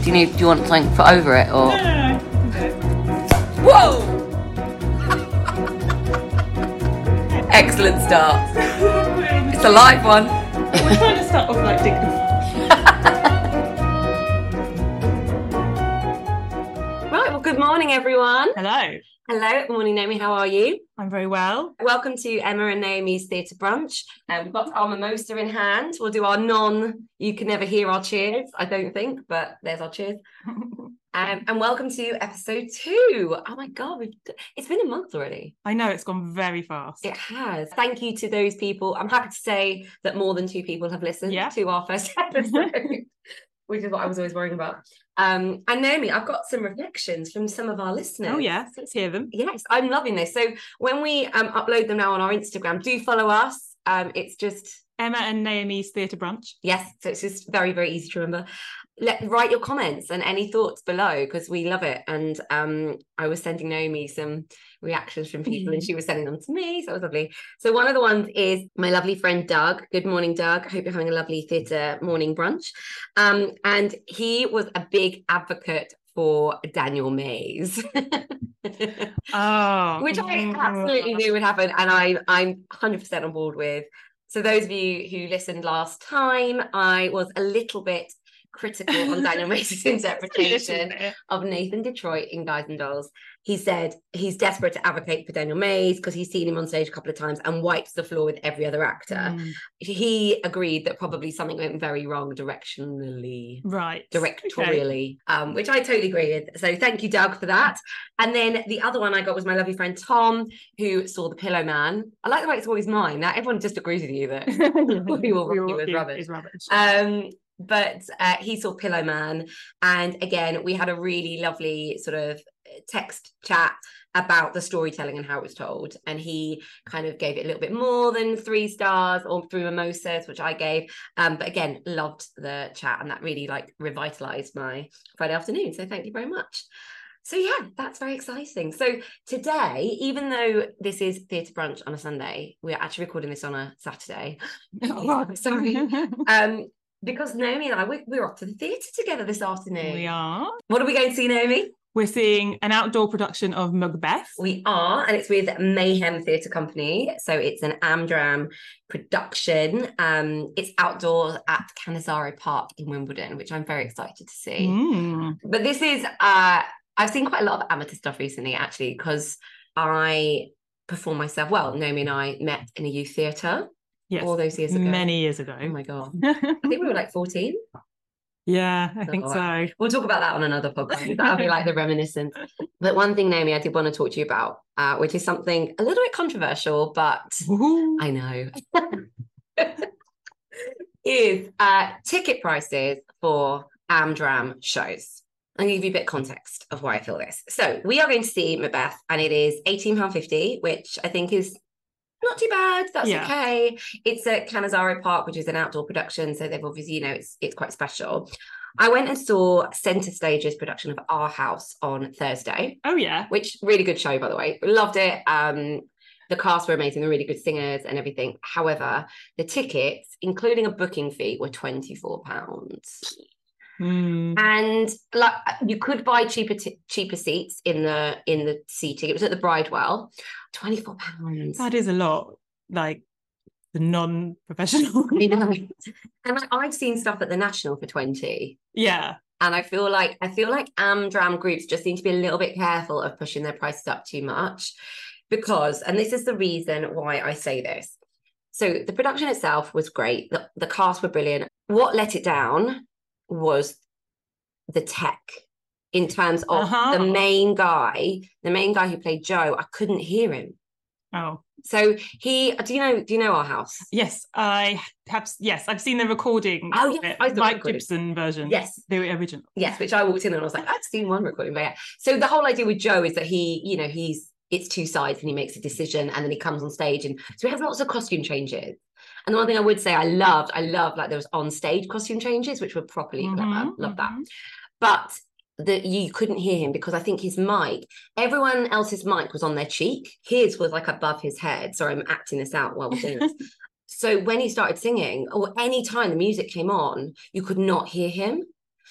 Do you need? Do you want something put over it or? No, Whoa! Excellent start. It's a live one. We're trying to start off like dignified. Right, well, good morning, everyone. Hello. Hello, good morning, Naomi. How are you? I'm very well. Welcome to Emma and Naomi's Theatre Brunch. Uh, we've got our mimosa in hand. We'll do our non, you can never hear our cheers, I don't think, but there's our cheers. Um, and welcome to episode two. Oh my God, we've, it's been a month already. I know it's gone very fast. It has. Thank you to those people. I'm happy to say that more than two people have listened Yeah. to our first episode, which is what I was always worrying about. Um, and Naomi, I've got some reflections from some of our listeners. Oh yes, let's hear them. Yes, I'm loving this. So when we um, upload them now on our Instagram, do follow us. Um, it's just Emma and Naomi's theatre brunch. yes, so it's just very very easy to remember. Let write your comments and any thoughts below because we love it. And um, I was sending Naomi some reactions from people, and she was sending them to me, so it was lovely. So one of the ones is my lovely friend Doug. Good morning, Doug. Hope you're having a lovely theatre morning brunch. Um, and he was a big advocate for Daniel Mays. Oh, which I absolutely knew would happen, and I I'm 100% on board with. So those of you who listened last time, I was a little bit critical on Daniel Mays' interpretation of Nathan Detroit in Guys and Dolls. He said he's desperate to advocate for Daniel Mays because he's seen him on stage a couple of times and wipes the floor with every other actor. Mm, He agreed that probably something went very wrong directionally right. directorially, um, which I totally agree with. So thank you, Doug, for that. And then the other one I got was my lovely friend Tom, who saw the Pillow Man. I like the way it's always mine. Now everyone just agrees with you that. We will rock you with you rubbish. is rubbish. Um, but uh, he saw Pillow Man, and again we had a really lovely sort of text chat about the storytelling and how it was told. And he kind of gave it a little bit more than three stars or through mimosas, which I gave. Um, but again, loved the chat and that really like revitalized my Friday afternoon. So thank you very much. So yeah, that's very exciting. So today, even though this is theatre brunch on a Sunday, we're actually recording this on a Saturday. Oh, Sorry. Um, because Naomi and I, we're, we're off to the theatre together this afternoon. we are. What are we going to see, Naomi? We're seeing an outdoor production of Macbeth. We are, and it's with Mayhem Theatre Company. So it's an Amdram production. Um, it's outdoors at Cannizaro Park in Wimbledon, which I'm very excited to see. Mm. But this is, uh, I've seen quite a lot of amateur stuff recently, actually, because I perform myself. Well, Naomi and I met in a youth theatre Yes. all those years ago. Many years ago. Oh my God. I think we were like 14. yeah, I think Oh, so. We'll talk about that on another podcast. That'll be like the reminiscence. But one thing, Naomi, I did want to talk to you about, uh, which is something a little bit controversial, but. I know, is uh, ticket prices for Amdram shows. I'm going to give you a bit of context of why I feel this. So we are going to see Macbeth, and it is £18.50, which I think is not too bad. That's Yeah. okay. It's at Cannizaro Park, which is an outdoor production, so they've obviously, you know, it's it's quite special. I went and saw Centre Stage's production of Our House on Thursday, Oh yeah. which really good show, by the way. Loved it. Um, the cast were amazing, they're really good singers and everything. However, the tickets, including a booking fee, were £24. Mm. And like you could buy cheaper t- cheaper seats in the in the seating. It was at the Bridewell, £24. That is a lot. Like the non-professional. You know, and like, I've seen stuff at the National for 20. yeah. And I feel like I feel like Amdram groups just need to be a little bit careful of pushing their prices up too much. Because, and this is the reason why I say this. So the production itself was great. The, the cast were brilliant. What let it down was the tech in terms of Uh-huh. the main guy, the main guy who played Joe. I couldn't hear him. Oh So he, do you know, do you know our house? yes, I have. Yes, I've seen the recording. Oh, it, I Mike recording. Gibson version. Yes. the original. Yes, which I walked in and I was like, I've seen one recording, but yeah. So the whole idea with Joe is that he, you know, he's it's two sides and he makes a decision and then he comes on stage and so we have lots of costume changes. And the one thing I would say I loved, I loved like there was on stage costume changes, which were properly clever. Mhm, Love that. mhm. But that you couldn't hear him because I think his mic, everyone else's mic was on their cheek. His was like above his head. Sorry, I'm acting this out while we're doing this. So when he started singing, or any time the music came on, you could not hear him.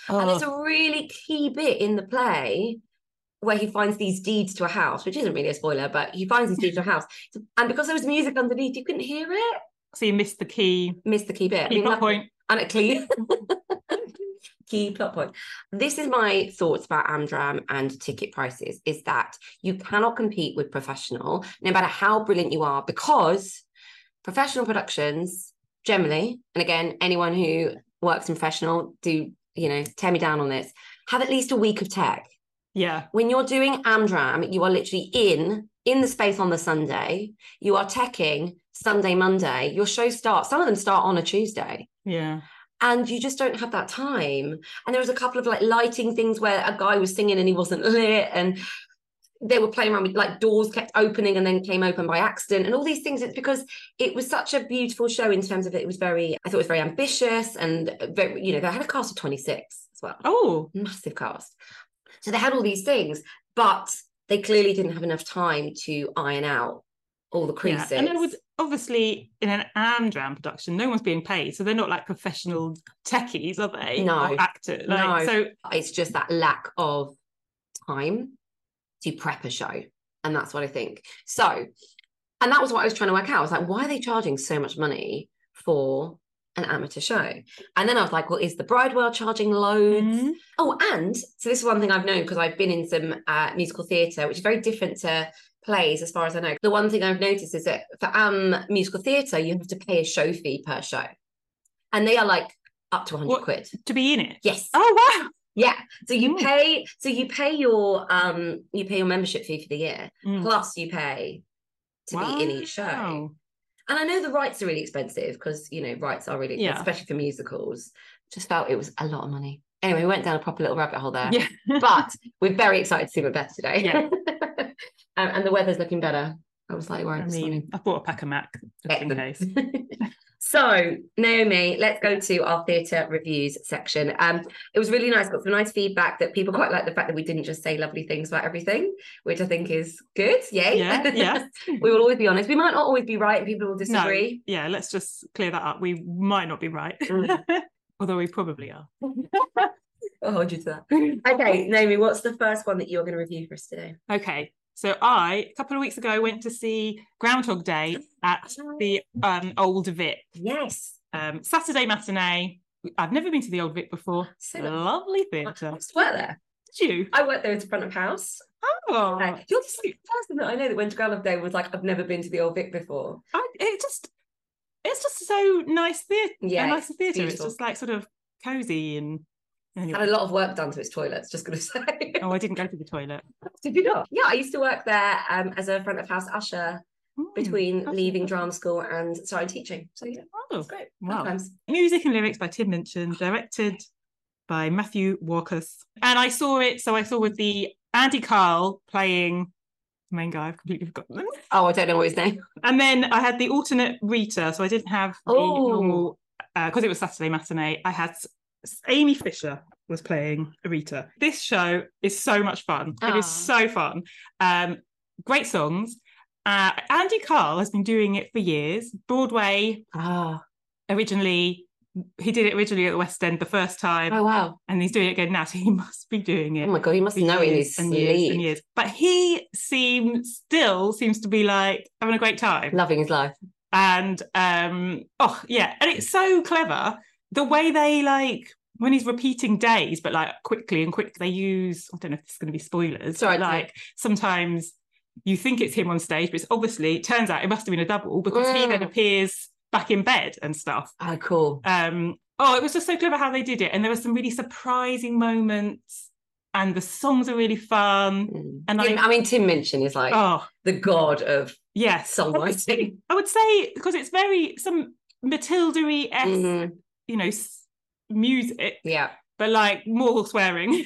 And there's Oh, a really key bit in the play where he finds these deeds to a house, which isn't really a spoiler, but he finds these deeds to a house. And because there was music underneath, you couldn't hear it. So you missed the key, Missed the key bit. I key mean, plot point. and it key key plot point. This is my thoughts about Amdram and ticket prices is that you cannot compete with professional, no matter how brilliant you are, because professional productions generally, and again, anyone who works in professional, do you know, tear me down on this, have at least a week of tech. Yeah. When you're doing Amdram, you are literally in in the space on the Sunday. You are teching Sunday, Monday. Your show starts. Some of them start on a Tuesday Yeah. and you just don't have that time. And there was a couple of like lighting things where a guy was singing and he wasn't lit, and they were playing around with like doors kept opening and then came open by accident, and all these things. It's because it was such a beautiful show in terms of it was very, I thought it was very ambitious and very, you know, they had a cast of 26 as well, Oh, massive cast. So they had all these things, but they clearly didn't have enough time to iron out all the yeah. creases. And I would obviously in an Amdram production, no one's being paid, so they're not like professional techies, are they? No. Or actors. Like, No. So it's just that lack of time to prep a show. And that's what I think. So, and that was what I was trying to work out. I was like, why are they charging so much money for an amateur show? And then I was like, well, is the Bridewell charging loads? Mhm. Oh, and so this is one thing I've known because I've been in some uh, musical theatre, which is very different to plays as far as I know. The one thing I've noticed is that for AM musical theatre, you have to pay a show fee per show. And they are like up to 100 What? quid. to be in it. Yes. Oh wow. Yeah. So you Mm. pay so you pay your um you pay your membership fee for the year, Mm. plus you pay to be in each show. And I know the rights are really expensive because you know rights are really Yeah. especially for musicals. Just felt it was a lot of money. Anyway, we went down a proper little rabbit hole there. Yeah. But we're very excited to see Macbeth today. Yeah. um, and the weather's looking better. I was like worried I mean. I bought a pack of Mac just in case. so Naomi, let's go to our theatre reviews section. Um, it was really nice. Got some nice feedback that people quite like the fact that we didn't just say lovely things about everything, which I think is good. Yay! Yeah, yeah. we will always be honest. We might not always be right, and people will disagree. Yeah, let's just clear that up. We might not be right. Mm. Although we probably are. I'll hold you to that. Okay, Naomi, what's the first one that you're going to review for us today? Okay. So I, a couple of weeks ago, went to see Groundhog Day at the um, Old Vic. Yes. Um, Saturday matinee. I've never been to the Old Vic before. So Lovely I theatre. used to work there. Did you? I worked there as a front of house. Oh, Uh, you're the second person that I know that went to Groundhog Day was like, I've never been to the Old Vic before. I, it just, it's just so nice theatre. Yeah, a nice theatre. It's just like sort of cozy and. Anyway. Had a lot of work done to its toilets, just going to say. Oh, I didn't go to the toilet. Did you not? Yeah, I used to work there um, as a front of house usher Hmm, between leaving drama school and starting teaching. So yeah, Oh, great. wow. Sometimes. music and lyrics by Tim Minchin, directed by Matthew Warchus. And I saw it, so I saw with the Andy Karl playing the main guy, I've completely forgotten. Oh, I don't know what his name. And then I had the alternate Rita, so I didn't have the Oh. normal, because it was Saturday matinee, I had Amy Fisher was playing Rita. This show is so much fun. It is Ah. so fun. Um, great songs. Uh, Andy Karl has been doing it for years. Broadway Ah, originally he did it originally at the West End the first time, oh wow. and he's doing it again now. So he must be doing it. Oh my god, he must know in years his and years and years. But he seems still seems to be like having a great time. Loving his life. And um, oh yeah, and it's so clever the way they like when he's repeating days, but like quickly and quick. They use I don't know if this is going to be spoilers. Sorry, like sometimes you think it's him on stage, but it's obviously it turns out it must have been a double because he then appears back in bed and stuff. Oh, cool. Um, oh, it was just so clever how they did it, and there were some really surprising moments, and the songs are really fun. Mm. And Tim- I- I mean, Tim Minchin is like Oh the god of yes, songwriting. I would say because it's very some Matilda-y esque, Mhm. You know, music, Yeah. but like more swearing.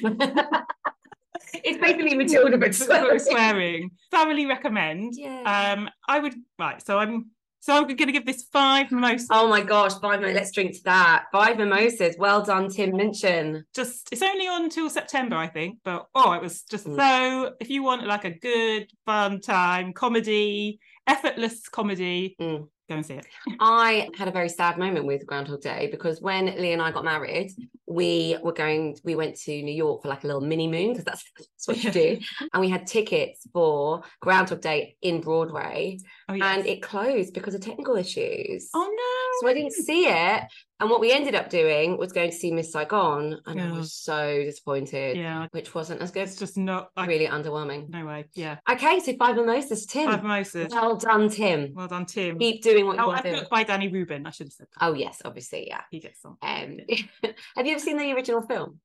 it's basically Matilda, but swearing. Thoroughly recommend. Yeah. Um, I would right. So I'm so I'm going to give this five mimosas. Oh my gosh, five mimosas. Let's drink to that. Five mimosas. Well done, Tim Minchin. Just it's only on till September, I think. But oh, it was just Mm. so. If you want like a good fun time comedy, effortless comedy, Mm. Go and see it. I had a very sad moment with Groundhog Day because when Lee and I got married, we were going, we went to New York for like a little mini moon because that's, that's what you do. And we had tickets for Groundhog Day in Broadway Oh, and it closed because of technical issues. oh no. So I didn't see it. And what we ended up doing was going to see Miss Saigon. And I was so disappointed, Yeah. which wasn't as good. It's just not. I, Really underwhelming. No way. Yeah. Okay, so five mimosas, Tim. Five mimosas. Well done, Tim. Well done, Tim. Keep doing what you Oh, want and to do. book by Danny Rubin. I should have said that. Oh, yes, obviously, yeah. He gets some. Um, have you ever seen the original film?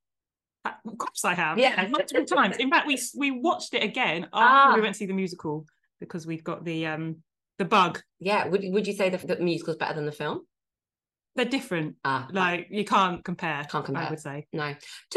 Uh, Of course, I have. Yeah. multiple times. In fact, we we watched it again after Ah. we went to see the musical because we've got the um the bug. Yeah. Would Would you say the, the musical's better than the film? They're different. Ah, Like you can't compare. Can't compare. I would say no.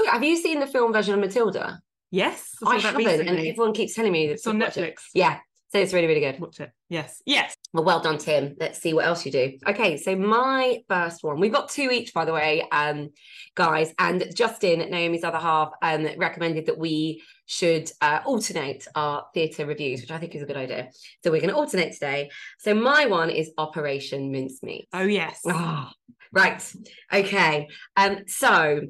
Have you seen the film version of Matilda? yes. saw I haven't, and everyone keeps telling me It's on watch it. Netflix. Yeah, so it's really, really good. Watch it. Yes. Yes. Well, well done, Tim. Let's see what else you do. Okay, so my first one, we've got two each, by the way, um, guys. And Justin, Naomi's other half, um, recommended that we should uh, alternate our theatre reviews, which I think is a good idea. So we're going to alternate today. So my one is Operation Mincemeat. Oh yes. Ah, right. Okay. Um, so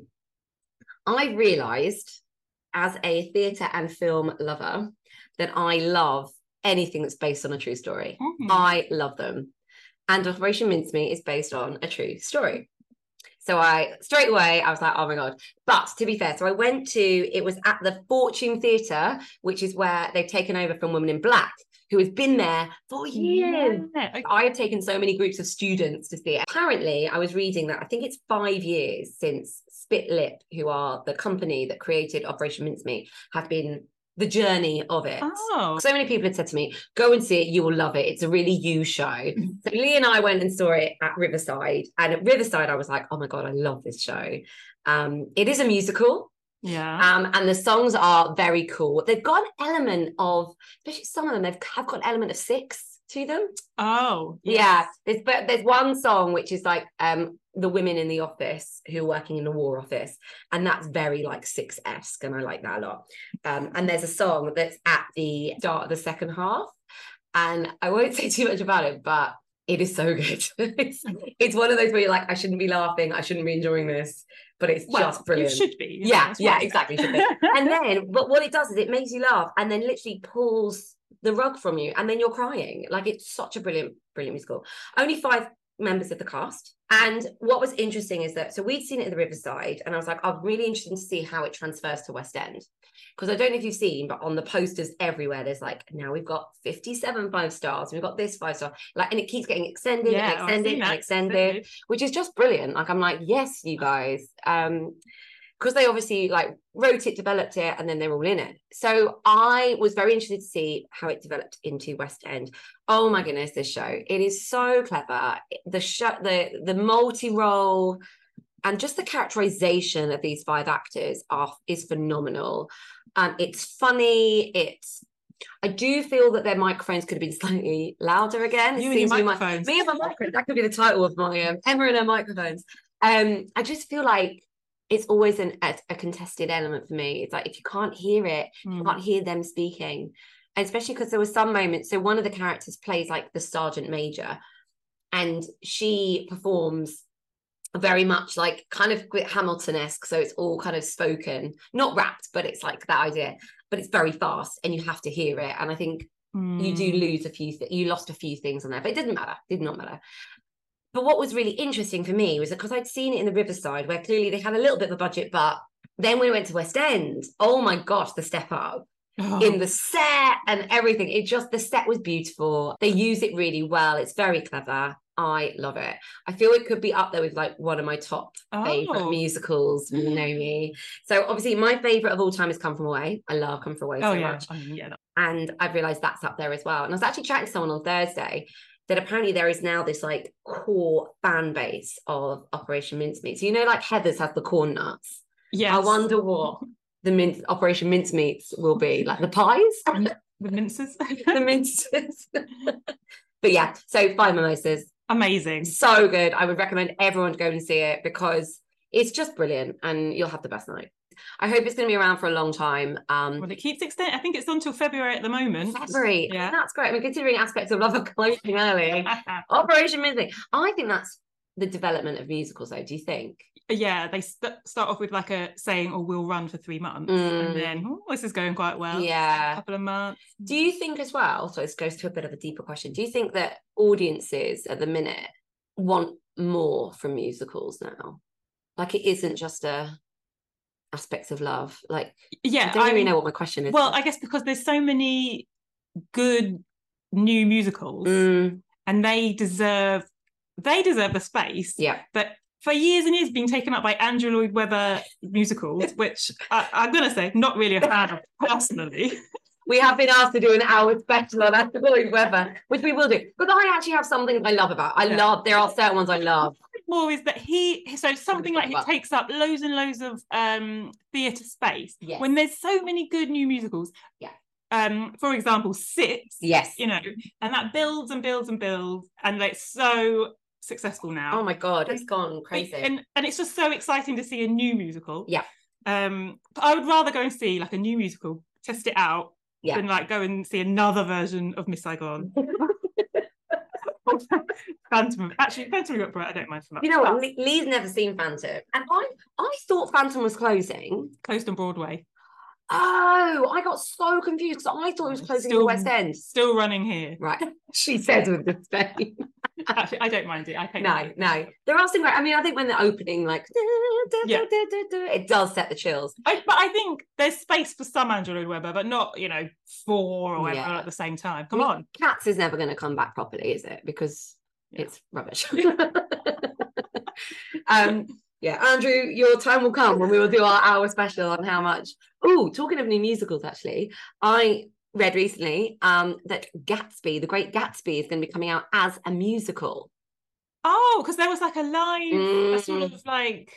I realised as a theatre and film lover that I love anything that's based on a true story. Mhm. I love them. And Operation Mincemeat is based on a true story. So I straight away I was like, oh my god. But to be fair, so I went to it was at the Fortune Theatre, which is where they've taken over from Women in Black, who has been there for years. Yeah. Okay. I have taken so many groups of students to see it. Apparently, I was reading that I think it's five years since Spit Lip, who are the company that created Operation Mincemeat, have been the journey of it. Oh. So many people had said to me, go and see it, you will love it. It's a really you show. so Lee and I went and saw it at Riverside. And at Riverside, I was like, oh my God, I love this show. Um, it is a musical. Yeah. Um, and the songs are very cool. They've got an element of, especially some of them, they've have got an element of six to them. oh. Yeah, there's but there's one song which is like um the women in the office who are working in the war office, and that's very like six esque, and I like that a lot. Um, and there's a song that's at the start of the second half, and I won't say too much about it, but it is so good. it's, it's one of those where you're like, I shouldn't be laughing, I shouldn't be enjoying this, but it's Well, just brilliant. You should be. Yeah, yeah, exactly, and then but what it does is it makes you laugh and then literally pulls the rug from you and then you're crying. Like it's such a brilliant brilliant musical. Only five members of the cast. And what was interesting is that so we'd seen it at the riverside and i was like i'm really interested to see how it transfers to west end. Because i don't know if you've seen but on the posters everywhere there's like now we've got 57 five stars and we've got this five star like and it keeps getting extended Yeah, and extended and extended which is just brilliant. Like I'm like, yes, you guys. Um, because they obviously like wrote it, developed it, and then they're all in it. So I was very interested to see how it developed into West End. Oh my goodness, this show. It is so clever. The show, the the multi-role and just the characterization of these five actors are is phenomenal. Um, it's funny, it's I do feel that their microphones could have been slightly louder again. You and your be my- microphones. me and my microphone. That could be the title of my um, Emma and her microphones. Um, I just feel like it's always an, a, a contested element for me. It's like if you can't hear it, you Mm. can't hear them speaking, and especially because there were some moments. So one of the characters plays like the sergeant major, and she performs very much like kind of Hamilton esque. So it's all kind of spoken, not rapped, but it's like that idea. But it's very fast, and you have to hear it. And I think you do Mm. lose a few th- you lost a few things on there but it didn't matter did not matter but what was really interesting for me was that because i'd seen it in the riverside where clearly they had a little bit of a budget but then when we went to west end oh my gosh the step up Oh. in the set and everything it just the set was beautiful they use it really well it's very clever i love it i feel it could be up there with like one of my top favorite Oh. musicals you know mm. me so obviously my favorite of all time is come from away i love come from away Oh so yeah. much mean, yeah. and I've realized that's up there as well. And I was actually chatting to someone on Thursday that apparently there is now this like core fan base of Operation Mincemeat. So you know, like Heather's has the corn nuts. Yeah. I wonder what the mince Operation Mincemeats will be like the pies, the minces. the minces. but yeah, so five mimosas, Amazing. so good. I would recommend everyone to go and see it because it's just brilliant, and you'll have the best night. I hope it's going to be around for a long time. Um, Well, it keeps extending. I think it's until February at the moment. February, Yeah. that's great. I mean, considering aspects of love are closing early, Operation Mincemeat. I think that's the development of musicals, though. Do you think? yeah, they st- start off with like a saying, "Oh, we'll run for three months," Mm. and then oh, this is going quite well. Yeah. a couple of months. Do you think as well? So this goes to a bit of a deeper question. Do you think that audiences at the minute want more from musicals now? Like it isn't just a aspects of love. Like Yeah, I don't really know what my question is. Well, I guess because there's so many good new musicals, Mm, and they deserve they deserve the space. yeah. But for years and years, being taken up by Andrew Lloyd Webber musicals, which I, I'm gonna say, not really a fan of personally. We have been asked to do an hour special on Andrew Lloyd Webber, which we will do. But I actually have something I love about. I Yeah. love. There are certain ones I love. More is that he so something like he takes up loads and loads of um theatre space Yes. when there's so many good new musicals. Yeah. Um, for example, Six. Yes. You know, and that builds and builds and builds, and like so successful now. Oh my god, it's gone crazy. and and it's just so exciting to see a new musical. Yeah. Um, but I would rather go and see like a new musical, test it out, Yeah. than like go and see another version of Miss Saigon. Phantom, actually, Phantom of Opera, I don't mind so much. you know what? Lee's never seen Phantom, and I I thought Phantom was closing. Closed on Broadway, Oh, I got so confused because I thought it was closing in the West End. still running here. Right, she says with disdain. Actually, I don't mind it. I no, it. no, there are some great. I mean, I think when the opening, like, Yeah. it does set the chills. I, but I think there's space for some Andrew Lloyd Webber, but not you know four or whatever Yeah. at the same time. Come I mean, on. Cats is never going to come back properly, is it? Because Yeah. it's rubbish. um, yeah, Andrew, your time will come when we will do our hour special on how much. Oh, talking of new musicals, actually, I read recently um, that Gatsby, the Great Gatsby, is going to be coming out as a musical. Oh, because there was like a live, a sort Mm. of like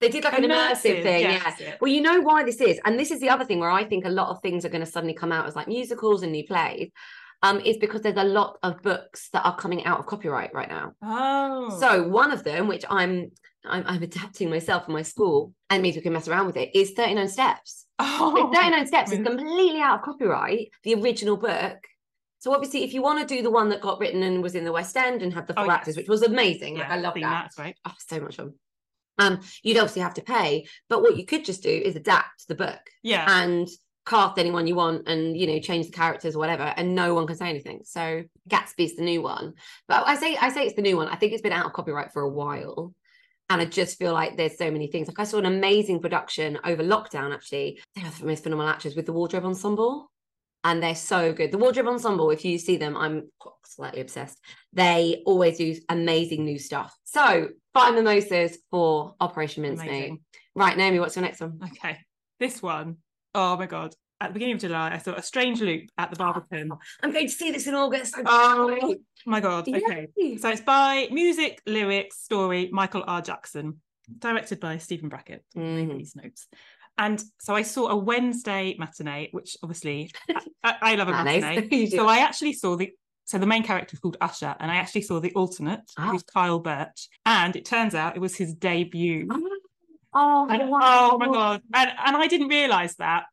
They did like an immersive thing, yeah. that's. Well, you know why this is, and this is the other thing where I think a lot of things are going to suddenly come out as like musicals and new plays, um, is because there's a lot of books that are coming out of copyright right now. Oh, So one of them, which I'm I'm, I'm adapting myself in my school, and means we can mess around with it, is 39 Steps. oh, Like, 39 Steps is completely out of copyright, the original book. So obviously, if you want to do the one that got written and was in the West End and had the Oh, four yes. actors, which was amazing, like I love that. That's right. Oh, so much fun. Um, you'd obviously have to pay, but what you could just do is adapt the book Yeah, and cast anyone you want and you know change the characters or whatever and no one can say anything so gatsby's the new one but i say i say it's the new one i think it's been out of copyright for a while and i just feel like there's so many things. Like i saw an amazing production over lockdown actually. They are the most phenomenal actors with the wardrobe ensemble. And they're so good. The wardrobe ensemble if you see them i'm slightly obsessed. They always do amazing new stuff. So find mimosas for operation mincemeat right naomi what's your next one? Okay, this one. Oh my god! At the beginning of July, I saw a strange loop at the Barbican. I'm going to see this in august I'm Oh my god! Okay, Yay. so it's by music, lyrics, story Michael R. Jackson, directed by Stephen Brackett. Mhm. These notes. And so I saw a Wednesday matinee, which obviously I, I love a matinee. So I actually saw the so the main character is called Usher, and I actually saw the alternate, Ah. who's Kyle Birch, and it turns out it was his debut. Oh, And- wow. oh my god! And and I didn't realise that.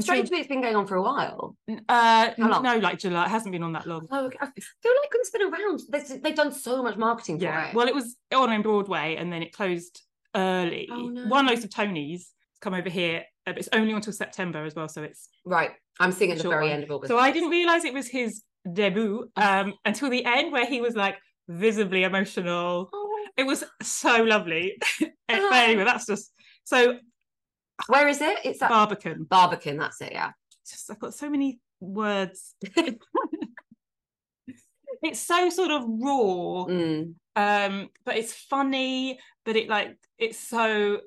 Strangely, it's been going on for a while. Uh, no, like July. It hasn't been on that long. Oh, okay. I feel like it's been around. They've, they've done so much marketing for Yeah. it. Well, it was on in Broadway, and then it closed early. Oh, no. Won loads of Tonys. Come over here, but it's only until September as well. So it's right. I'm seeing at the very one. end of August. so I didn't realise it was his debut um, until the end, where he was like visibly emotional. Oh, It was so lovely. but anyway, that's just so where is it? It's at Barbican. Barbican. That's it. Yeah. Just I've got so many words. it's so sort of raw. Mm. um but it's funny but it like it's so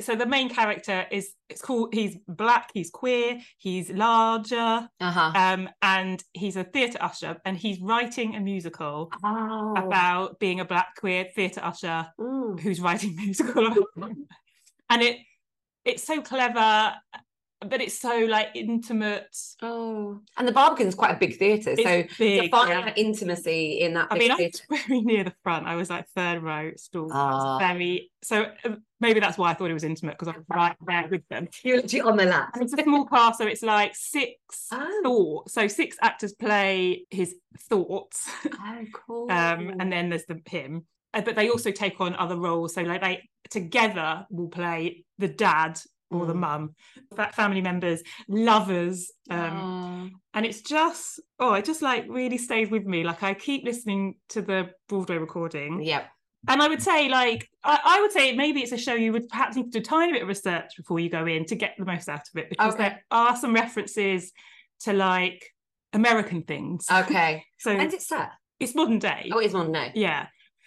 so the main character is it's called he's black he's queer he's larger Uh huh. um and he's a theatre usher and he's writing a musical Oh. about being a black queer theatre usher Mm. who's writing musical and it it's so clever but it's so like intimate. Oh, and the Barbican's quite a big theatre, so big. yeah. intimacy in that. I big mean, I was very near the front. I was like third row stall. I was Ah. very so uh, maybe that's why I thought it was intimate because I was right there with them. You're literally on the lap. And it's a small cast, so it's like six Oh. thoughts. So six actors play his thoughts, Oh, cool. um, and then there's the him. Uh, But they also take on other roles. So like they together will play the dad or the Mm. mum, fa- family members, lovers, um, and it's just oh, it just like really stays with me. Like I keep listening to the Broadway recording, Yep. and I would say like I, I would say maybe it's a show you would perhaps need to do a tiny bit of research before you go in to get the most out of it because Okay. there are some references to like American things. Okay. so When's it set? it's modern day. Oh, it is one no. Yeah.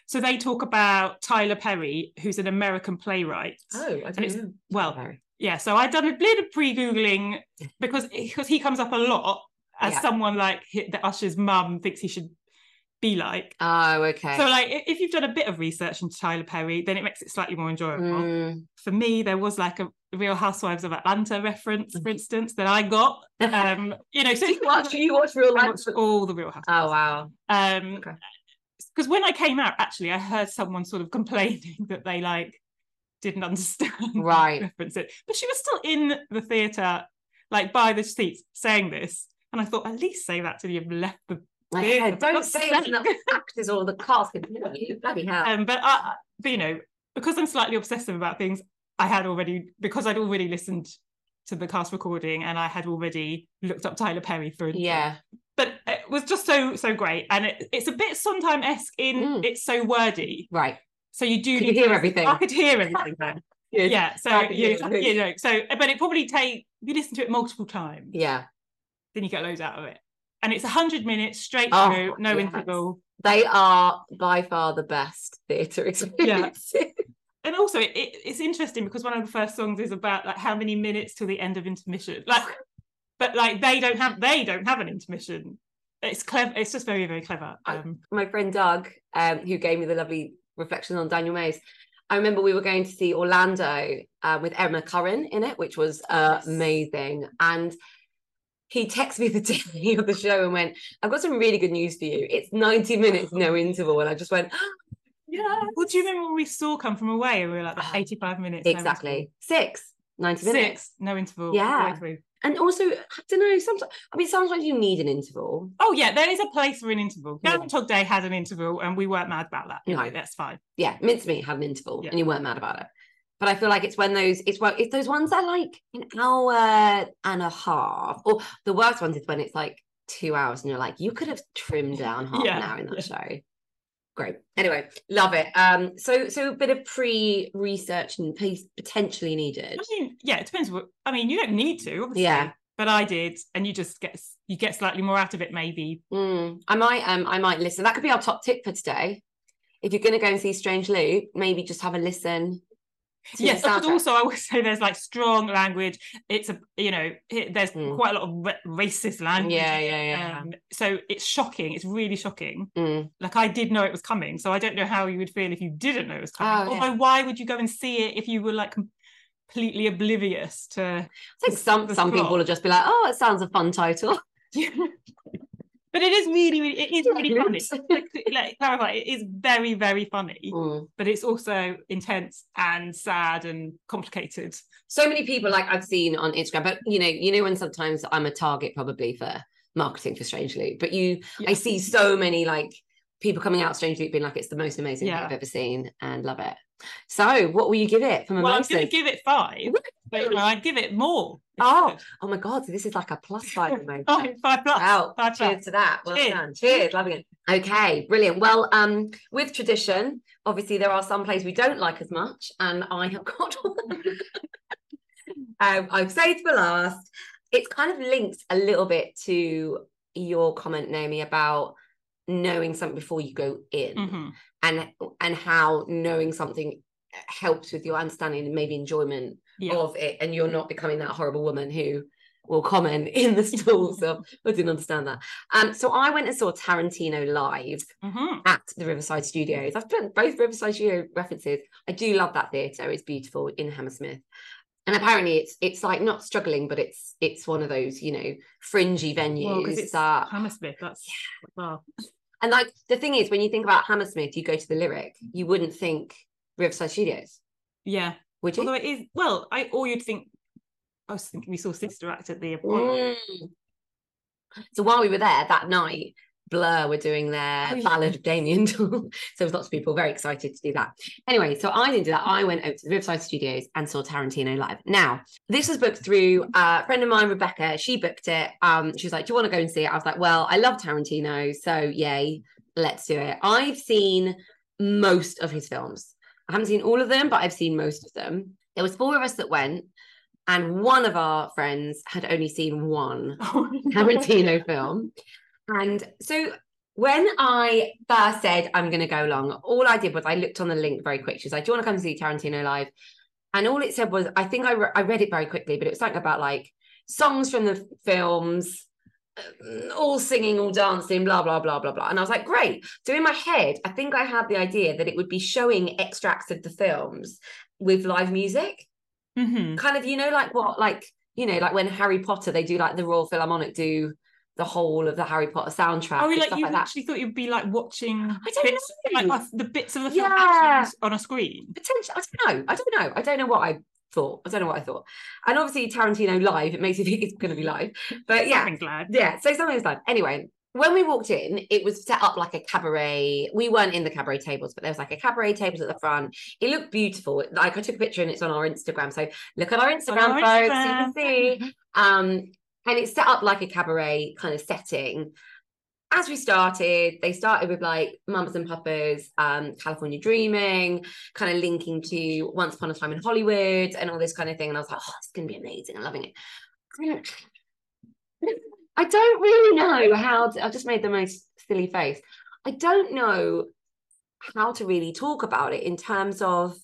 So they talk about Tyler Perry, who's an American playwright. Oh, I don't know. Well, yeah. So I'd done a bit of pre-googling because because he comes up a lot as Yeah. someone like that Usher's mum thinks he should be like. Oh, okay. So like if you've done a bit of research into Tyler Perry, then it makes it slightly more enjoyable. Mm. For me, there was like a Real Housewives of Atlanta reference, for instance, that I got. Um, you know, so you watch, you watch real life. all the Real Housewives. Oh wow. Um, Okay. Because when I came out, actually, I heard someone sort of complaining that they like didn't understand Right. references, but she was still in the theatre, like by the seats, saying this, and I thought at least say that till you've left the. Like, don't say sad. it. The actors or the cast can hear you. Bloody hell. Um, but I, but you know, because I'm slightly obsessive about things, I had already because I'd already listened to the cast recording and I had already looked up Tyler Perry for yeah. But it was just so so great, and it, it's a bit Sondheim esque in Mm. it's so wordy. Right. So you do you hear everything? I could hear everything then. Yeah. So you, you know, so but it probably take if you listen to it multiple times, Yeah. then you get loads out of it. And it's hundred minutes straight Oh, through, no yes. interval. They are by far the best theatre experiences. And also it, it, it's interesting because one of the first songs is about like how many minutes till the end of intermission. Like but like they don't have they don't have an intermission. It's clever, it's just very, very clever. I- Um My friend Doug, um, who gave me the lovely reflection on Daniel Mays. I remember we were going to see Orlando uh, with Emma Corrin in it, which was uh, Yes. amazing. And he texted me the day of the show and went, I've got some really good news for you. It's 90 minutes, no interval. And I just went, yeah. well, do you remember when we saw come from away and we were like Ah, 85 minutes? no? Exactly. Six, 90 minutes. Six, no interval. Yeah. And also, I don't know, sometimes, I mean, sometimes you need an interval. Oh yeah, there is a place for an interval. Yeah. Groundhog Day had an interval, and we weren't mad about that. No. that's fine. Yeah, mincemeat had an interval Yeah. and you weren't mad about it. But I feel like it's when those, it's well, it's those ones that are like an hour and a half. Or the worst ones is when it's like two hours and you're like, you could have trimmed down half Yeah, an hour in that yeah. show. Great. Anyway, love it. Um, so so a bit of pre-research and piece potentially needed. I mean, yeah, it depends. What I mean, you don't need to, obviously. Yeah. But I did, and you just get you get slightly more out of it, maybe. Mm, I might um I might listen. That could be our top tip for today. If you're gonna go and see Strange Loop, maybe just have a listen. Yes, but also I would say there's like strong language. It's a you know it, there's Mm. quite a lot of ra- racist language. Yeah, yeah, yeah. Um, so it's shocking. It's really shocking. Mm. Like I did know it was coming, so I don't know how you would feel if you didn't know it was coming. Oh, yeah. Why would you go and see it if you were like completely oblivious to? I think some some people would just be like, oh, it sounds a fun title. but it is really, really, it is really funny. Like, like, clarify, it is very, very funny, Mm. but it's also intense and sad and complicated. So many people like I've seen on Instagram, but you know, you know when sometimes I'm a target probably for marketing for Strange Loop, but you I see so many like people coming out of Strange Loop being like it's the most amazing thing I've ever seen and love it. So what will you give it from Well, I'm going to give it five, but you know, I'd give it more. Oh, oh my god, so this is like a plus five emoji. Oh, five plus. Wow, Five cheers plus. to that. Well Cheers. done. Cheers, loving it. Okay, brilliant. Well, um, with tradition, obviously there are some plays we don't like as much, and I have got one. um, I've saved for last. It's kind of linked a little bit to your comment, Naomi, about knowing something before you go in Mhm. And and how knowing something helps with your understanding and maybe enjoyment Yeah. of it and you're not becoming that horrible woman who will comment in the stalls of I didn't understand that. Um so I went and saw Tarantino live Mhm. at the Riverside Studios. I've done both Riverside Studio references. I do love that theatre. It's beautiful in Hammersmith. And apparently it's it's like not struggling, but it's it's one of those, you know, fringy venues Well, it's that Hammersmith. That's well, and like the thing is when you think about Hammersmith, you go to the lyric, you wouldn't think Riverside Studios, yeah. would you? Although it is well, I or you'd think. I was thinking we saw Sister Act at the Apollo. Mm. So while we were there that night, Blur were doing their Oh, yeah. Ballad of Darren. so there was lots of people very excited to do that. Anyway, so I didn't do that. I went over to the Riverside Studios and saw Tarantino live. Now, this was booked through uh, a friend of mine, Rebecca. She booked it. Um, she was like, "Do you want to go and see it?" I was like, "Well, I love Tarantino, so yay, let's do it." I've seen most of his films. I haven't seen all of them, but I've seen most of them. There was four of us that went, and one of our friends had only seen one Tarantino film. And so when I first said I'm going to go along, all I did was I looked on the link very quick. She was like, "Do you want to come see Tarantino live?" And all it said was, I think I, re- I read it very quickly, but it was something about like songs from the films, uh, all singing, all dancing, blah blah blah blah blah. And I was like, great. So in my head, I think I had the idea that it would be showing extracts of the films with live music Mhm. kind of you know like what like you know like when Harry Potter they do like the Royal Philharmonic do the whole of the Harry Potter soundtrack Oh, like stuff you like that. actually thought you'd be like watching I don't bits, know. like the bits of the film Yeah. on a screen. Potentially, I don't know. I don't know. I don't know what I thought. I don't know what I thought. And obviously Tarantino live, it makes you think it's going to be live. But yeah, glad. yeah. So something's live. Anyway, when we walked in, it was set up like a cabaret. We weren't in the cabaret tables, but there was like a cabaret tables at the front. It looked beautiful. Like I took a picture and it's on our Instagram. So look at our Instagram, our folks. Instagram. You can see. Um, and it's set up like a cabaret kind of setting. As we started, they started with like Mamas and Papas, um, California Dreaming, kind of linking to Once Upon a Time in Hollywood and all this kind of thing. And I was like, oh, it's going to be amazing. I'm loving it. I don't- I don't really know how to, I've just made the most silly face. I don't know how to really talk about it in terms of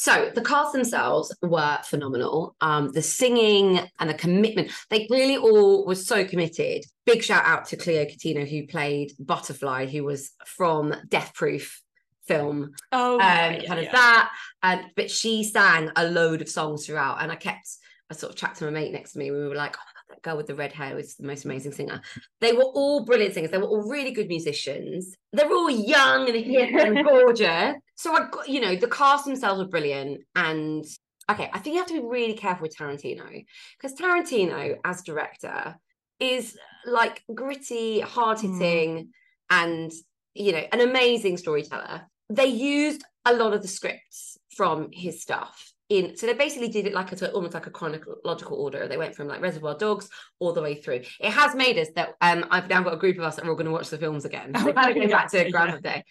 so the cast themselves were phenomenal. Um, the singing and the commitment, they really all were so committed. Big shout out to Cleo Catino, who played Butterfly, who was from Death Proof film Oh, um, right, yeah, kind of yeah. that. And but she sang a load of songs throughout, and I kept I sort of chatted to my mate next to me. We were like, "Oh my god, that girl with the red hair is the most amazing singer." They were all brilliant singers. They were all really good musicians. They're all young and hip and gorgeous. So I, you know, the cast themselves were brilliant. And okay, I think you have to be really careful with Tarantino because Tarantino, as director, is like gritty, hard hitting, mm. and you know, an amazing storyteller. They used a lot of the scripts from his stuff in, so they basically did it like a almost like a chronological order. They went from like Reservoir Dogs all the way through. It has made us that um, I've now got a group of us that are all going to watch the films again. So kind of go back to. Groundhog Day.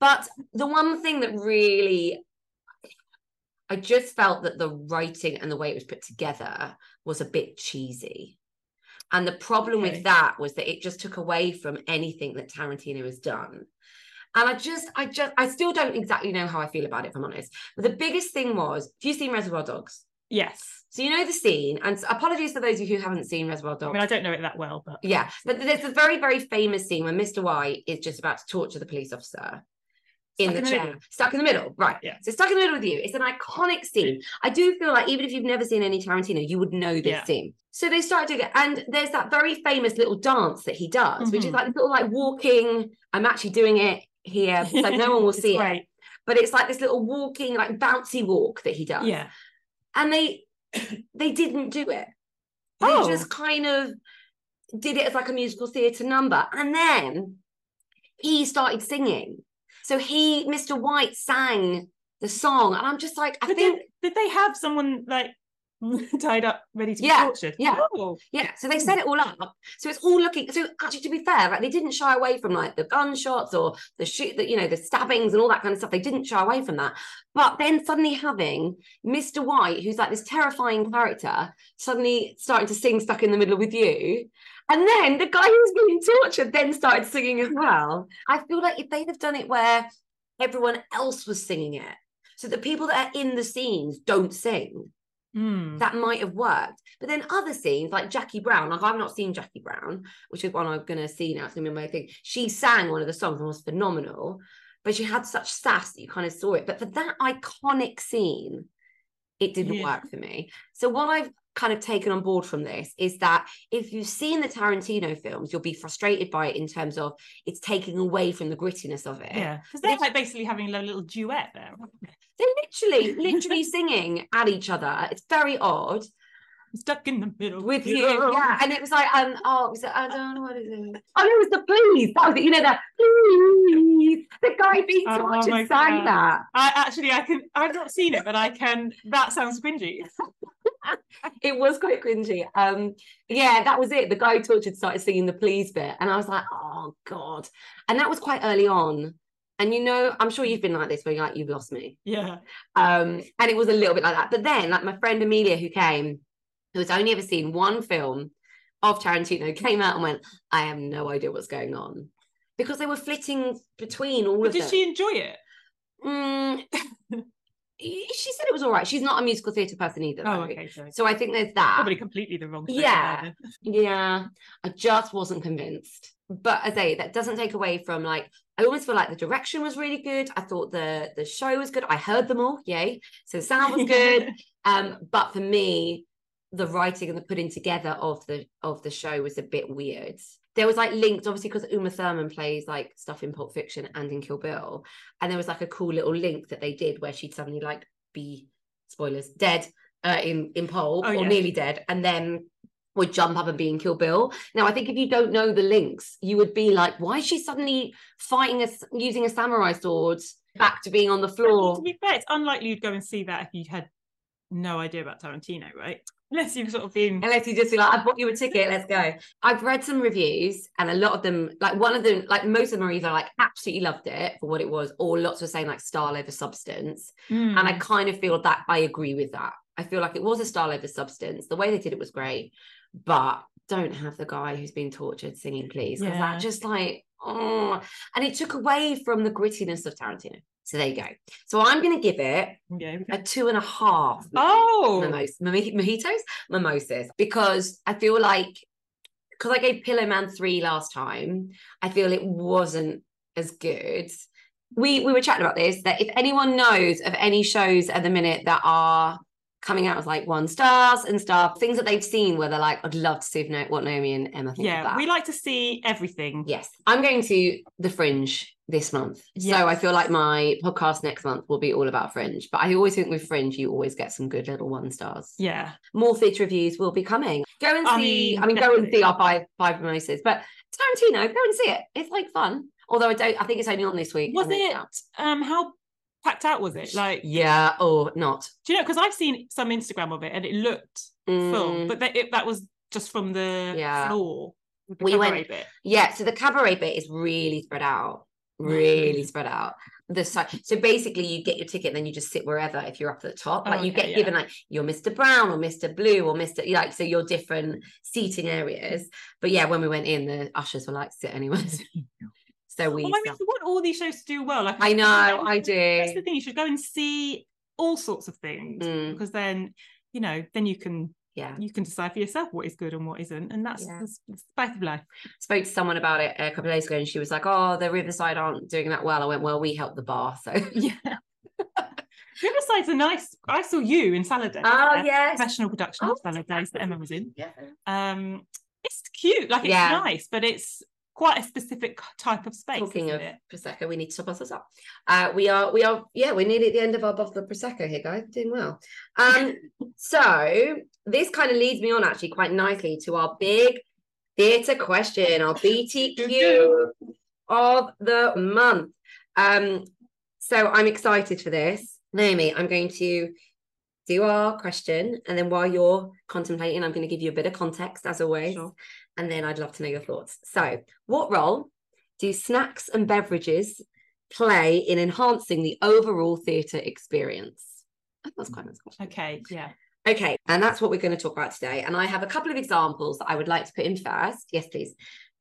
But the one thing that really I just felt that the writing and the way it was put together was a bit cheesy. And the problem Okay. with that was that it just took away from anything that Tarantino has done. And I just, I just, I still don't exactly know how I feel about it, if I'm honest. But the biggest thing was, have you seen Reservoir Dogs? Yes. So you know the scene, and apologies for those of you who haven't seen Reservoir Dogs. I mean, I don't know it that well, but Yeah, but there's a very, very famous scene where Mr. White is just about to torture the police officer in Stuck the in the chair, middle. stuck in the middle. Right. Yeah. So stuck in the middle with you. It's an iconic scene. I do feel like even if you've never seen any Tarantino, you would know this Yeah. scene. So they start doing it, and there's that very famous little dance that he does, which is Mhm. like this little like walking. I'm actually doing it here, so no one will see it. But it's like this little walking, like bouncy walk that he does Yeah. and they they didn't do it. They Oh. just kind of did it as like a musical theatre number, and then he started singing. So he, Mr. White, sang the song, and I'm just like, I But think, did, did they have someone like tied up ready to be Yeah, tortured? yeah. Oh. yeah. So they set it all up. So it's all looking. So actually, to be fair, like they didn't shy away from like the gunshots or the shoot, the you know, the stabbings and all that kind of stuff. They didn't shy away from that. But then suddenly having Mr. White, who's like this terrifying mm. character, suddenly starting to sing "Stuck in the Middle with You," and then the guy who's being tortured then started singing as well. I feel like if they'd have done it where everyone else was singing it, so the people that are in the scenes don't sing, Hmm. that might have worked. But then other scenes like Jackie Brown, like I've not seen Jackie Brown, which is one I'm gonna see now. It's gonna be my thing. She sang one of the songs and was phenomenal, but she had such sass that you kind of saw it. But for that iconic scene, it didn't Yeah. work for me. So what I've kind of taken on board from this is that if you've seen the Tarantino films, you'll be frustrated by it in terms of it's taking away from the grittiness of it. Yeah, because they're like basically having a little duet there. They're literally, literally singing at each other. It's very odd Stuck in the middle with you. Yeah. And it was like, um, oh, it was, I don't know what it is. Oh, it was the please. That was it. You know, that please. The guy being Oh, tortured my sang God. that. I actually, I can. I've not seen it, but I can. That sounds cringy. It was quite cringy. Um, yeah, that was it. The guy who tortured started singing the please bit, and I was like, oh god. And that was quite early on. And you know, I'm sure you've been like this, where you're like, you've lost me. Yeah. Um, and it was a little bit like that. But then, like my friend Amelia, who came, who has only ever seen one film of Tarantino, came out and went, I have no idea what's going on. Because they were flitting between all But of did them. she enjoy it? Mm, she said it was all right. She's not a musical theatre person either. Oh, though. okay. So So I think there's that. probably completely the wrong. Yeah. Yeah, I just wasn't convinced. But as I say, that doesn't take away from like I almost feel like the direction was really good. I thought the the show was good. I heard them all, yay! So the sound was good. um, but for me, the writing and the putting together of the of the show was a bit weird. There was like linked, obviously, because Uma Thurman plays like stuff in Pulp Fiction and in Kill Bill, and there was like a cool little link that they did where she'd suddenly like be spoilers dead uh, in in Pulp Oh, or yeah. nearly dead, and then would jump up and be in Kill Bill. Now, I think if you don't know the links, you would be like, why is she suddenly fighting a using a samurai sword back to being on the floor?" to be fair, it's unlikely you'd go and see that if you had no idea about Tarantino, right? Unless you've sort of been. Unless you just be like, I bought you a ticket, let's go. I've read some reviews, and a lot of them, like one of them, like most of them are either like absolutely loved it for what it was, or lots were saying like style over substance. Mm. And I kind of feel that I agree with that. I feel like it was a style over substance. The way they did it was great, but don't have the guy who's been tortured singing, please. Because Yeah. that just like, oh, and it took away from the grittiness of Tarantino. So there you go. So I'm going to give it we a two and a half Oh. mimos- mojitos, mimosas, because I feel like because I gave Pillowman three last time, I feel it wasn't as good. We we were chatting about this that if anyone knows of any shows at the minute that are coming out as like one stars and stuff, things that they've seen where they're like, I'd love to see if no, what Naomi and Emma think Yeah, we like to see everything. Yes, I'm going to the Fringe this month. So I feel like my podcast next month will be all about Fringe. But I always think with Fringe, you always get some good little one stars. Yeah. More theatre reviews will be coming. Go and see. I mean, mean, go and see our five five mimosas. But Tarantino, go and see it. It's like fun. Although I don't. I think it's only on this week. Was it um how packed out was it? Like Yeah. Or not. do you know because I've seen some Instagram of it and it looked full, Mm, but that it, that was just from the Yeah. floor. the We went- bit. yeah. So the cabaret bit is really spread out. Really spread out. The side. So basically, you get your ticket, and then you just sit wherever if you're up at the top. Like Oh, you get yeah. given like you're Mr. Brown or Mr. Blue or Mr. Like so your different seating areas. But yeah, when we went in, the ushers were like, sit anywhere. so we. Well, I mean, you want all these shows to do well, like I know, I do. That's the thing. You should go and see all sorts of things Mm. because then you know then you can yeah. you can decide for yourself what is good and what isn't, and that's Yeah. the spice of life. spoke to someone about it a couple of days ago and she was like, Oh, the Riverside aren't doing that well. I went, Well, we helped the bar. So Yeah. Riverside's a nice. I saw you in Salad Days. Oh yes. professional production of Oh, Salad Days that Emma was in. Yeah. Um, it's cute, like it's Yeah. nice, but it's quite a specific type of space. Talking of it? Prosecco, we need to top us up. Uh we are we are yeah, we're nearly at the end of our bottle of Prosecco here, guys. Doing well. Um so this kind of leads me on actually quite nicely to our big theatre question, our BTQ of the month. Um, so I'm excited for this. Naomi, I'm going to do our question, and then while you're contemplating, I'm going to give you a bit of context as always, Sure. And then I'd love to know your thoughts. So, what role do snacks and beverages play in enhancing the overall theatre experience? That's quite a nice question. Okay, yeah. Okay, and that's what we're going to talk about today. And I have a couple of examples that I would like to put in first. Yes, please.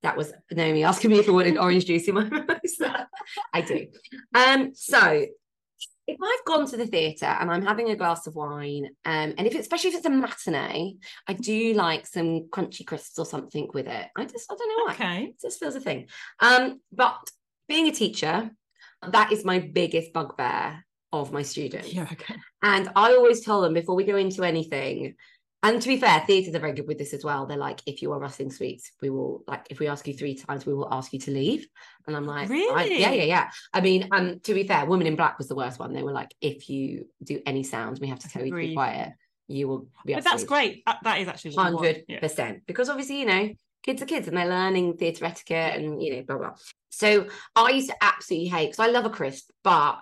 That was Naomi asking me if I wanted orange juice in my mimosa. I do. Um, so if I've gone to the theatre and I'm having a glass of wine, um, and if especially if it's a matinee, I do like some crunchy crisps or something with it. I just I don't know why. Okay. It just feels a thing. Um, but being a teacher, that is my biggest bugbear of my students. Yeah, okay. And I always tell them before we go into anything, and to be fair, theatres are very good with this as well. They're like, if you are rustling sweets, we will like if we ask you three times, we will ask you to leave. And I'm like, Really? yeah, yeah, yeah. I mean, um, to be fair, Woman in Black was the worst one. They were like, if you do any sounds, we have to tell you to be quiet. You will be. But that's great. That, is actually. Hundred Yeah. percent. Because obviously, you know, kids are kids and they're learning theatre etiquette and you know, blah blah. So I used to absolutely hate because I love a crisp, but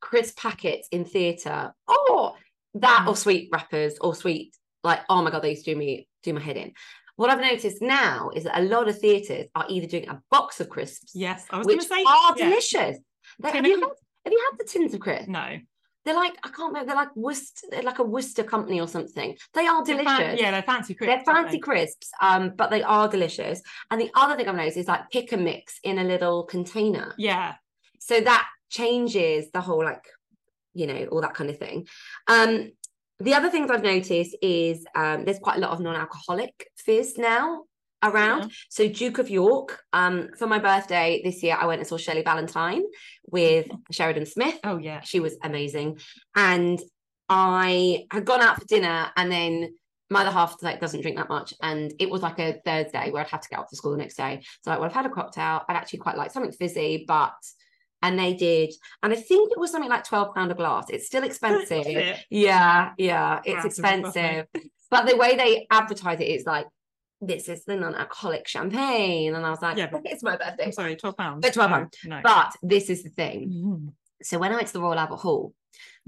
crisp packets in theatre, oh, that Mm. or sweet wrappers or sweet, like, oh my god, they used to do me do my head in. What I've noticed now is that a lot of theatres are either doing a box of crisps, Yes, I was going to say are yeah. delicious. They- have, you had, have you had the tins of crisps? No, They're like I can't remember. They're like Worcester, they're like a Worcester company or something. They are They're delicious. fan- yeah, they're fancy crisps. They're fancy they? crisps, um, but they are delicious. And the other thing I've noticed is like pick and mix in a little container. Yeah, So that changes the whole like, you know, all that kind of thing. Um, the other things I've noticed is um, there's quite a lot of non-alcoholic fizz now around. Yeah. So Duke of York, um, for my birthday this year, I went and saw Shirley Valentine with Sheridan Smith Oh yeah. she was amazing and i had gone out for dinner and then my other half like doesn't drink that much and it was like a thursday where i'd have to get up for school the next day so like well i've had a cocktail i'd actually quite like something fizzy but and they did and i think it was something like 12 pound a glass it's still expensive Yeah. yeah yeah it's That's a bit buffet. expensive but the way they advertise it is like this is the non-alcoholic champagne and i was like Yeah, but- it's my birthday I'm sorry, twelve pounds. But 12 pounds. No. but this is the thing Mhm. so when I went to the Royal Albert Hall,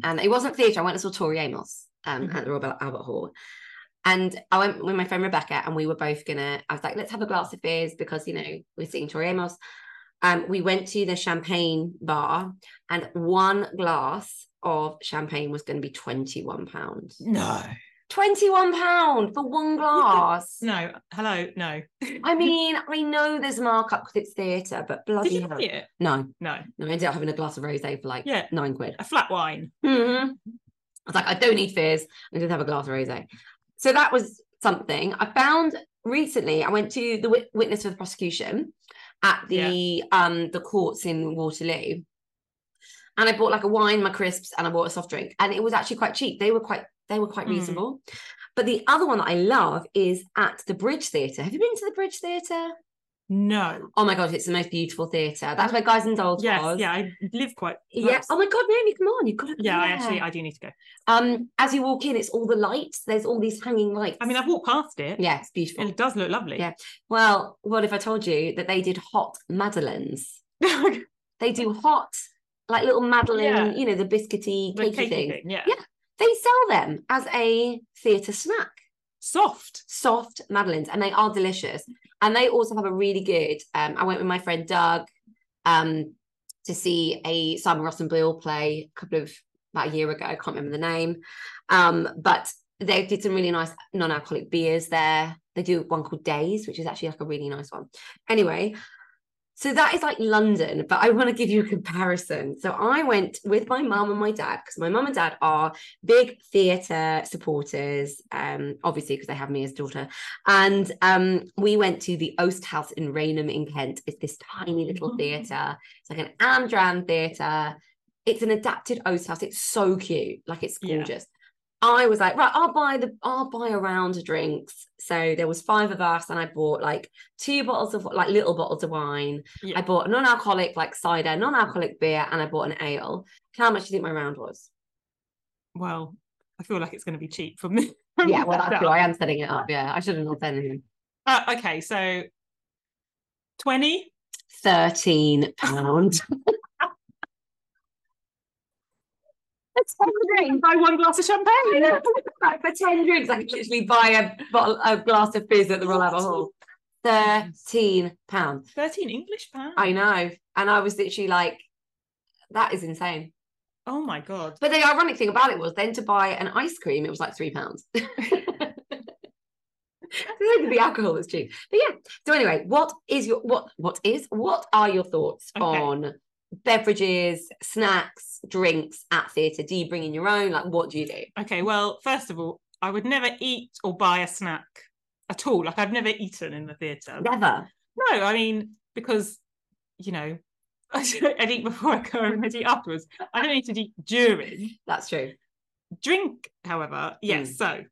and it wasn't theatre, I went and saw Tori Amos um, Mhm. at the Royal Albert Hall. And I went with my friend Rebecca, and we were both gonna. I was like, let's have a glass of beers because you know we're seeing Tori Amos. Um, we went to the champagne bar, and one glass of champagne was going to be twenty one pounds. No. Twenty one pound for one glass. No. Hello. No. I mean, I know there's markup because it's theatre, but Did bloody you hell. it? no, No. no, I ended up having a glass of rosé for like Yeah. nine quid. A flat wine. Mhm. I was like, I don't need fears. I just have a glass of rosé. So that was something. I found recently. I went to the wit- witness for the prosecution at the um the courts in Waterloo, and I bought like a wine, my crisps, and I bought a soft drink, and it was actually quite cheap. They were quite they were quite Mm. reasonable. But the other one that I love is at the Bridge Theatre. Have you been to the Bridge Theatre? No. Oh my god, it's the most beautiful theatre. That's where Guys and Dolls Yes. was. Yeah. I live quite. Yeah. Oh my god, Naomi, come on, you've got to. Yeah. I actually. I do need to go. Um, as you walk in, it's all the lights. There's all these hanging lights. I mean, I've walked past it. yeah, it's beautiful. And it does look lovely. Yeah. Well, what if I told you that they did hot madeleines? They do hot, like little madeleine, Yeah. you know, the biscuity, cakey cakey thing. thing. Yeah. Yeah. They sell them as a theatre snack. Soft. Soft madeleines, and they are delicious. And they also have a really good. Um, I went with my friend Doug, um, to see a Simon Russell Beale play a couple of about a year ago. I can't remember the name, um, but they did some really nice non-alcoholic beers there. They do one called Days, which is actually like a really nice one. Anyway, so that is like London, but I want to give you a comparison. So I went with my mum and my dad because my mum and dad are big theatre supporters, um, obviously because they have me as daughter. And um, we went to the Oast House in Rainham in Kent. It's this tiny little Mhm. theatre. It's like an Amdram theatre. It's an adapted Oast House. It's so cute. Like it's Yeah. I was like, right, I'll buy the I'll buy a round of drinks. So there was five of us, and I bought like two bottles of like little bottles of wine. Yeah. I bought non-alcoholic like cider, non-alcoholic beer, and I bought an ale. How much do you think my round was? Well, I feel like it's going to be cheap for me. Yeah, well, that's true. I am setting it up. Yeah, I should have not said anything. Uh, okay, so twenty. Thirteen pounds. That's ten drinks. Buy one glass of champagne. Like, for ten drinks, I could literally buy a bottle, a glass of fizz at the Royal Albert Hall. Thirteen pounds. Thirteen English pounds. I know, and I was literally like, "That is insane." Oh my god. But the ironic thing about it was then to buy an ice cream, it was like three pounds. the alcohol was cheap. But yeah. So anyway, what is your what what is what are your thoughts Okay. on beverages, snacks, drinks at theatre? Do you bring in your own? Like what do you do? Okay, well, first of all, I would never eat or buy a snack at all. Like I've never eaten in the theatre. Never. No, I mean because you know I don't eat before I go and I'd eat afterwards. I don't need to eat during. That's true. Drink, however, yes. Mm. So,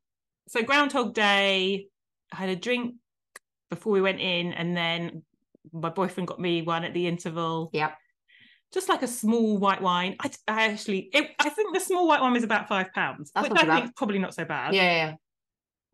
so Groundhog Day, I had a drink before we went in, and then my boyfriend got me one at the interval. Yep. Just like a small white wine. I, I actually, it, I think the small white one was about five pounds, which I think is probably not so bad. Yeah, yeah,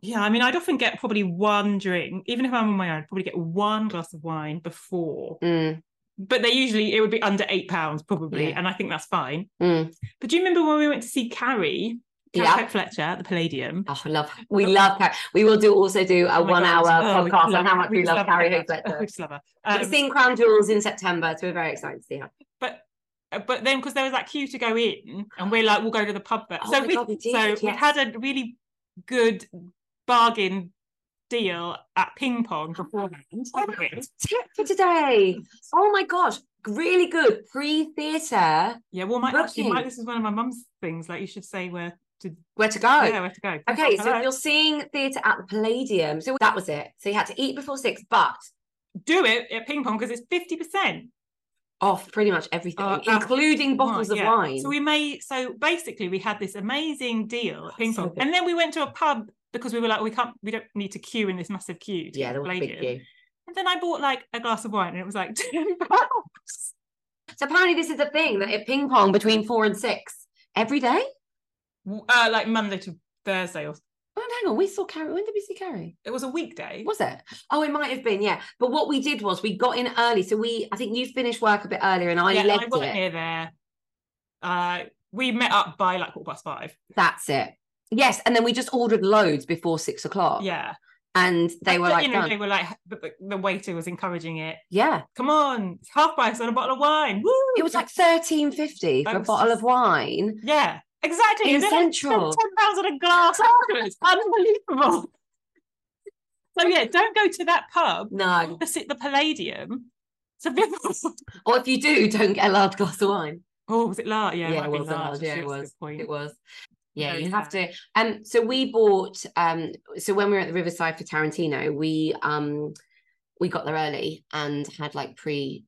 Yeah, I mean, I'd often get probably one drink, even if I'm on my own, I'd probably get one glass of wine before. Mm, But they usually it would be under eight pounds probably, Yeah. and I think that's fine. mm. But do you remember when we went to see Carrie, Carrie Yeah. Fletcher at the Palladium? Oh, love. We love. Car- we will do also do a Oh my one-hour Oh, podcast on how much we, just love Carrie. Hope Fletcher. Oh, we just love her. Um, seeing Crown Jewels in September, so we're very excited to see her. but uh, but then because there was that queue to go in, and we're like, we'll go to the pub. But Oh so we God, we did, so we had a really good bargain deal at ping pong beforehand. Tip for today. Oh my gosh, really good pre-theatre. Yeah, well, my actually, my, this is one of my mum's things. Like, you should say where to Where to go? yeah, where to go. Okay, so if you're seeing theatre at the Palladium, so that was it. So you had to eat before six, but do it at ping pong because it's fifty percent. off pretty much everything, Uh, uh, including bottles of yeah. wine. So we made so basically we had this amazing deal at ping So pong, good. and then we went to a pub because we were like we can't we don't need to queue in this massive queue. To yeah, there was a big Palladium. queue. And then I bought like a glass of wine, and it was like ten pounds. So apparently this is a thing that at ping pong between four and six every day. Uh, like Monday to Thursday, or Oh, hang on, we saw Carrie. When did we see Carrie? it was a weekday. Was it? Oh, it might have been, yeah. But what we did was we got in early. So we, I think you finished work a bit earlier and I yeah, led I wasn't near there. Uh, we met up by like quarter past five. That's it. Yes. And then we just ordered loads before six o'clock. Yeah, And they were like, you know, done. they were like, the, waiter was encouraging it. yeah. Come on, it's half price on a bottle of wine. Woo! It was like thirteen fifty for a bottle of wine. Yeah, exactly. In And then Central. ten pounds on a glass afterwards. Unbelievable. So yeah, don't go to that pub No. opposite the Palladium. So people, Or if you do, don't get a large glass of wine. oh, was it large? Yeah, Yeah, it was a large, yeah, it was. It was. Yeah, Very you have sad. to. Um, so we bought. Um, so when we were at the Riverside for Tarantino, we um, we got there early and had like pre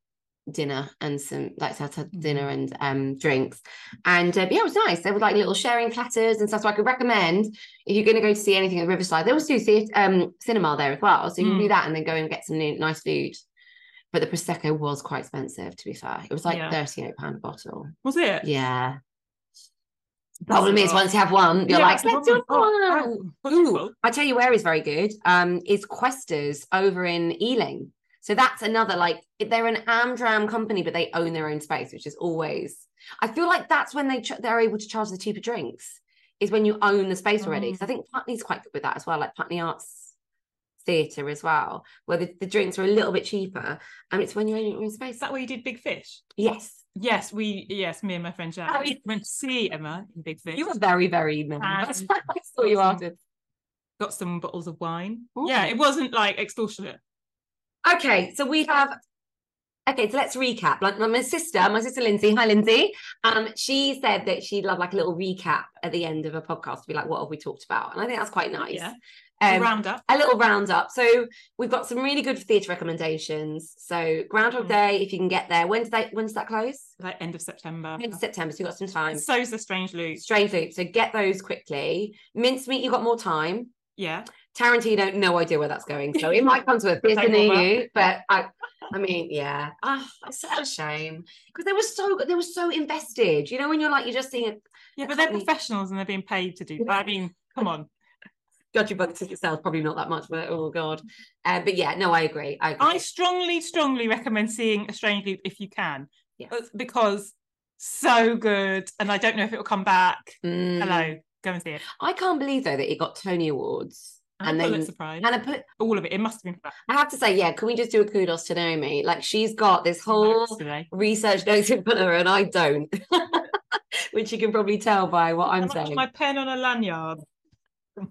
dinner and some like had dinner and um drinks and uh, yeah it was nice there were like little sharing platters and stuff so I could recommend if you're going to go to see anything at Riverside there was do theatre, um cinema there as well so you can do Mm. that and then go and get some new, nice food but the prosecco was quite expensive to be fair it was like Yeah. 38 pound a bottle Was it? yeah That's problem is once you have one you're Yeah, like let's do. Oh, Ooh, oh, I tell you where is very good. Um, is Questors over in Ealing. So that's another like they're an Amdram company, but they own their own space, which is always. I feel like that's when they ch- they're able to charge the cheaper drinks. Is when you own the space already. Mm. Because I think Putney's quite good with that as well, like Putney Arts Theatre as well, where the, the drinks are a little bit cheaper, and it's when you own your own space. Is that where you did Big Fish? Yes, Yes, we yes, me and my friend Jack Oh, yeah. went to see Emma in Big Fish. you were very very memorable. And- That's why I saw you after. got some bottles of wine. Ooh. Yeah, it wasn't like extortionate. Okay, so we have. Okay, so let's recap. Like my sister, my sister Lindsay. Hi, Lindsay. Um, she said that she'd love like a little recap at the end of a podcast to be like, what have we talked about? And I think that's quite nice. Yeah. Um, round up. a little roundup. So we've got some really good theatre recommendations. So Groundhog Mm. Day, if you can get there. When's that? When's that close? Like end of September. End of September. So you've got some time. So's the Strange Loop. Strange Loop. So get those quickly. Mincemeat, you've got more time. Yeah. Tarantino, no idea where that's going. So it might come to a near over. you, but I, I mean, yeah, ah, it's such a shame because they were so they were so invested. You know, when you're like you're just seeing it. Yeah, but they're professionals and they're being paid to do. But I mean, come on. Judging by the ticket sales, probably not that much, but oh god. Uh, but yeah, no, I agree. I agree. I strongly, strongly recommend seeing a strange loop if you can. Yes. Uh, Because so good. And I don't know if it will come back. Mm. Hello. Go and see it. I can't believe though that it got Tony Awards. And, And then then- surprise. And I put, All of it. It must have been for I have to say, yeah, can we just do a kudos to Naomi? Like she's got this whole research notes in front of her, and I don't, which you can probably tell by what I'm much saying. My pen on a lanyard.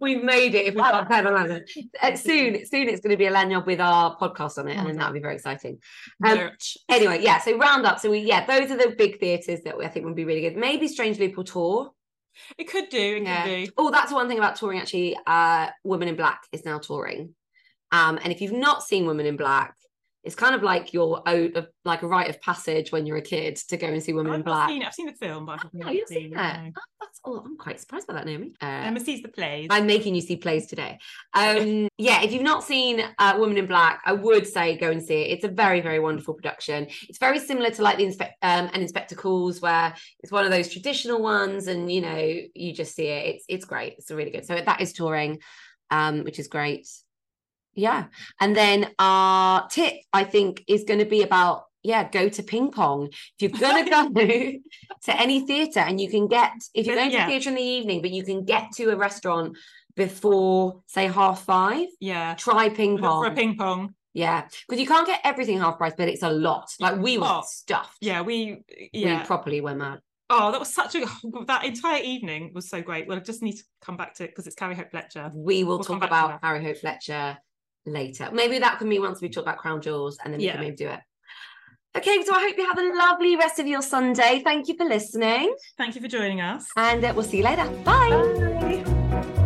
We've made it. If I got pen on a lanyard. Uh, soon, soon it's going to be a lanyard with our podcast on it, and then that'll be very exciting. Um, Anyway, yeah. So round up. So we, yeah, those are the big theatres that we, I think would be really good. Maybe Strange Loop tour. It could do. It Yeah. could do. Oh, that's one thing about touring. Actually, uh, Women in Black is now touring. Um, and if you've not seen Women in Black, It's kind of like your own, like a rite of passage when you're a kid to go and see Women I've in Black. seen. I've seen the film, but I've Oh, not you've seen it. that? Oh, that's oh, I'm quite surprised by that, Naomi. Uh, Emma sees the plays. I'm making you see plays today. Um, yeah, if you've not seen uh, Woman in Black, I would say go and see it. It's a very, very wonderful production. It's very similar to like the Inspe- um, and Inspector Calls, where it's one of those traditional ones, and you know, you just see it. It's it's great. It's really good. So that is touring, um, which is great. Yeah, and then our tip I think is going to be about yeah, go to ping pong. If you're gonna go to any theatre and you can get if you're going to yeah. theatre in the evening, but you can get to a restaurant before say half five, yeah. try ping pong. For a ping pong. Yeah, because you can't get everything half price, but it's a lot. Like we were Oh, stuffed. Yeah, we yeah. we properly went mad. oh, that was such a that entire evening was so great. Well, I just need to come back to it because it's Carrie Hope Fletcher. We will We'll talk about. Carrie Hope Fletcher later. Maybe that can be once we talk about Crown Jewels, and then we Yeah. can maybe do it. Okay, so I hope you have a lovely rest of your Sunday. Thank you for listening, Thank you for joining us. and uh, we'll see you later. Bye. Bye.